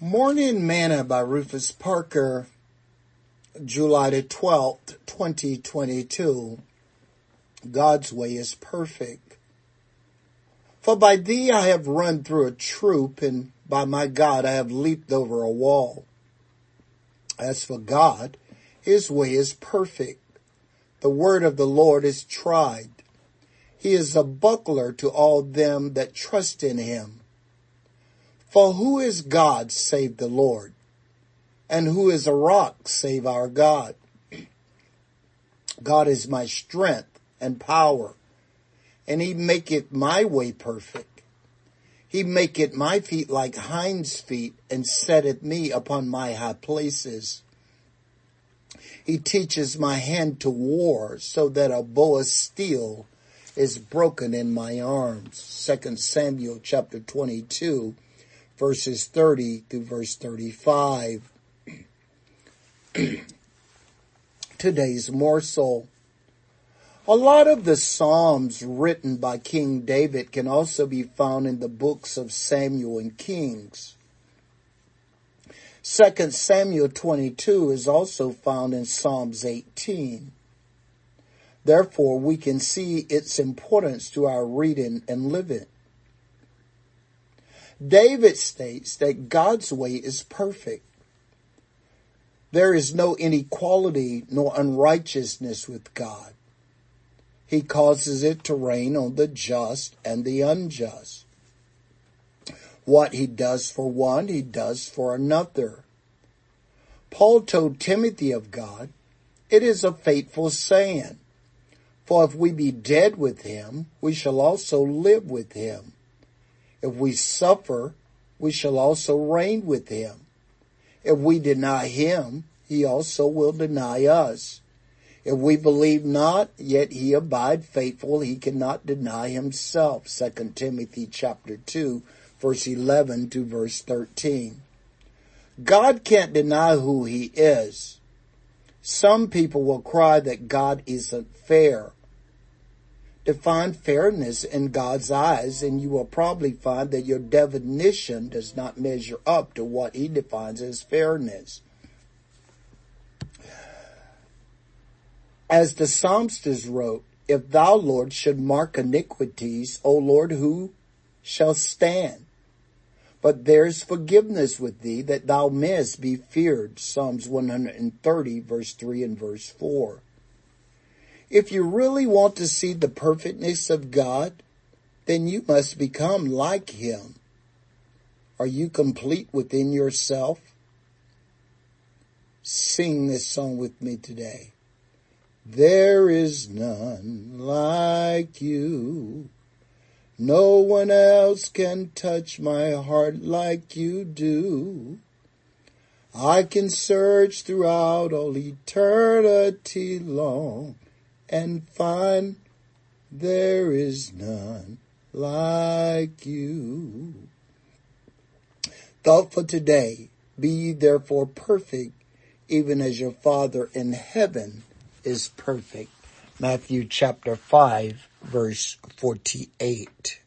Morning Manna by Rufus Parker, July the 12th, 2022. God's way is perfect. For by thee I have run through a troop, and by my God I have leaped over a wall. As for God, his way is perfect. The word of the Lord is tried. He is a buckler to all them that trust in him. For who is God save the Lord? And who is a rock save our God? God is my strength and power, and he maketh my way perfect. He maketh my feet like hinds feet and setteth me upon my high places. He teaches my hand to war so that a bow of steel is broken in my arms. Second Samuel chapter 22 verses 30 through verse 35. Today's morsel. A lot of the Psalms written by King David can also be found in the books of Samuel and Kings. Second Samuel 22 is also found in Psalms 18. Therefore, we can see its importance to our reading and living. David states that God's way is perfect. There is no inequality nor unrighteousness with God. He causes it to rain on the just and the unjust. What he does for one, he does for another. Paul told Timothy of God, it is a faithful saying, for if we be dead with him, we shall also live with him. If we suffer, we shall also reign with him. If we deny him, he also will deny us. If we believe not, yet he abide faithful, he cannot deny himself. 2 Timothy chapter 2, verse 11 to verse 13. God can't deny who he is. Some people will cry that God isn't fair define fairness in God's eyes, and you will probably find that your definition does not measure up to what he defines as fairness. As the psalmist wrote, if thou, Lord, should mark iniquities, O Lord, who shall stand? But there's forgiveness with thee that thou mayest be feared. Psalms 130 verse 3 and verse 4. If you really want to see the perfectness of God, then you must become like Him. Are you complete within yourself? Sing this song with me today. There is none like you. No one else can touch my heart like you do. I can search throughout all eternity long and find there is none like you. Thought for today, be ye therefore perfect, even as your Father in heaven is perfect. Matthew chapter 5 verse 48.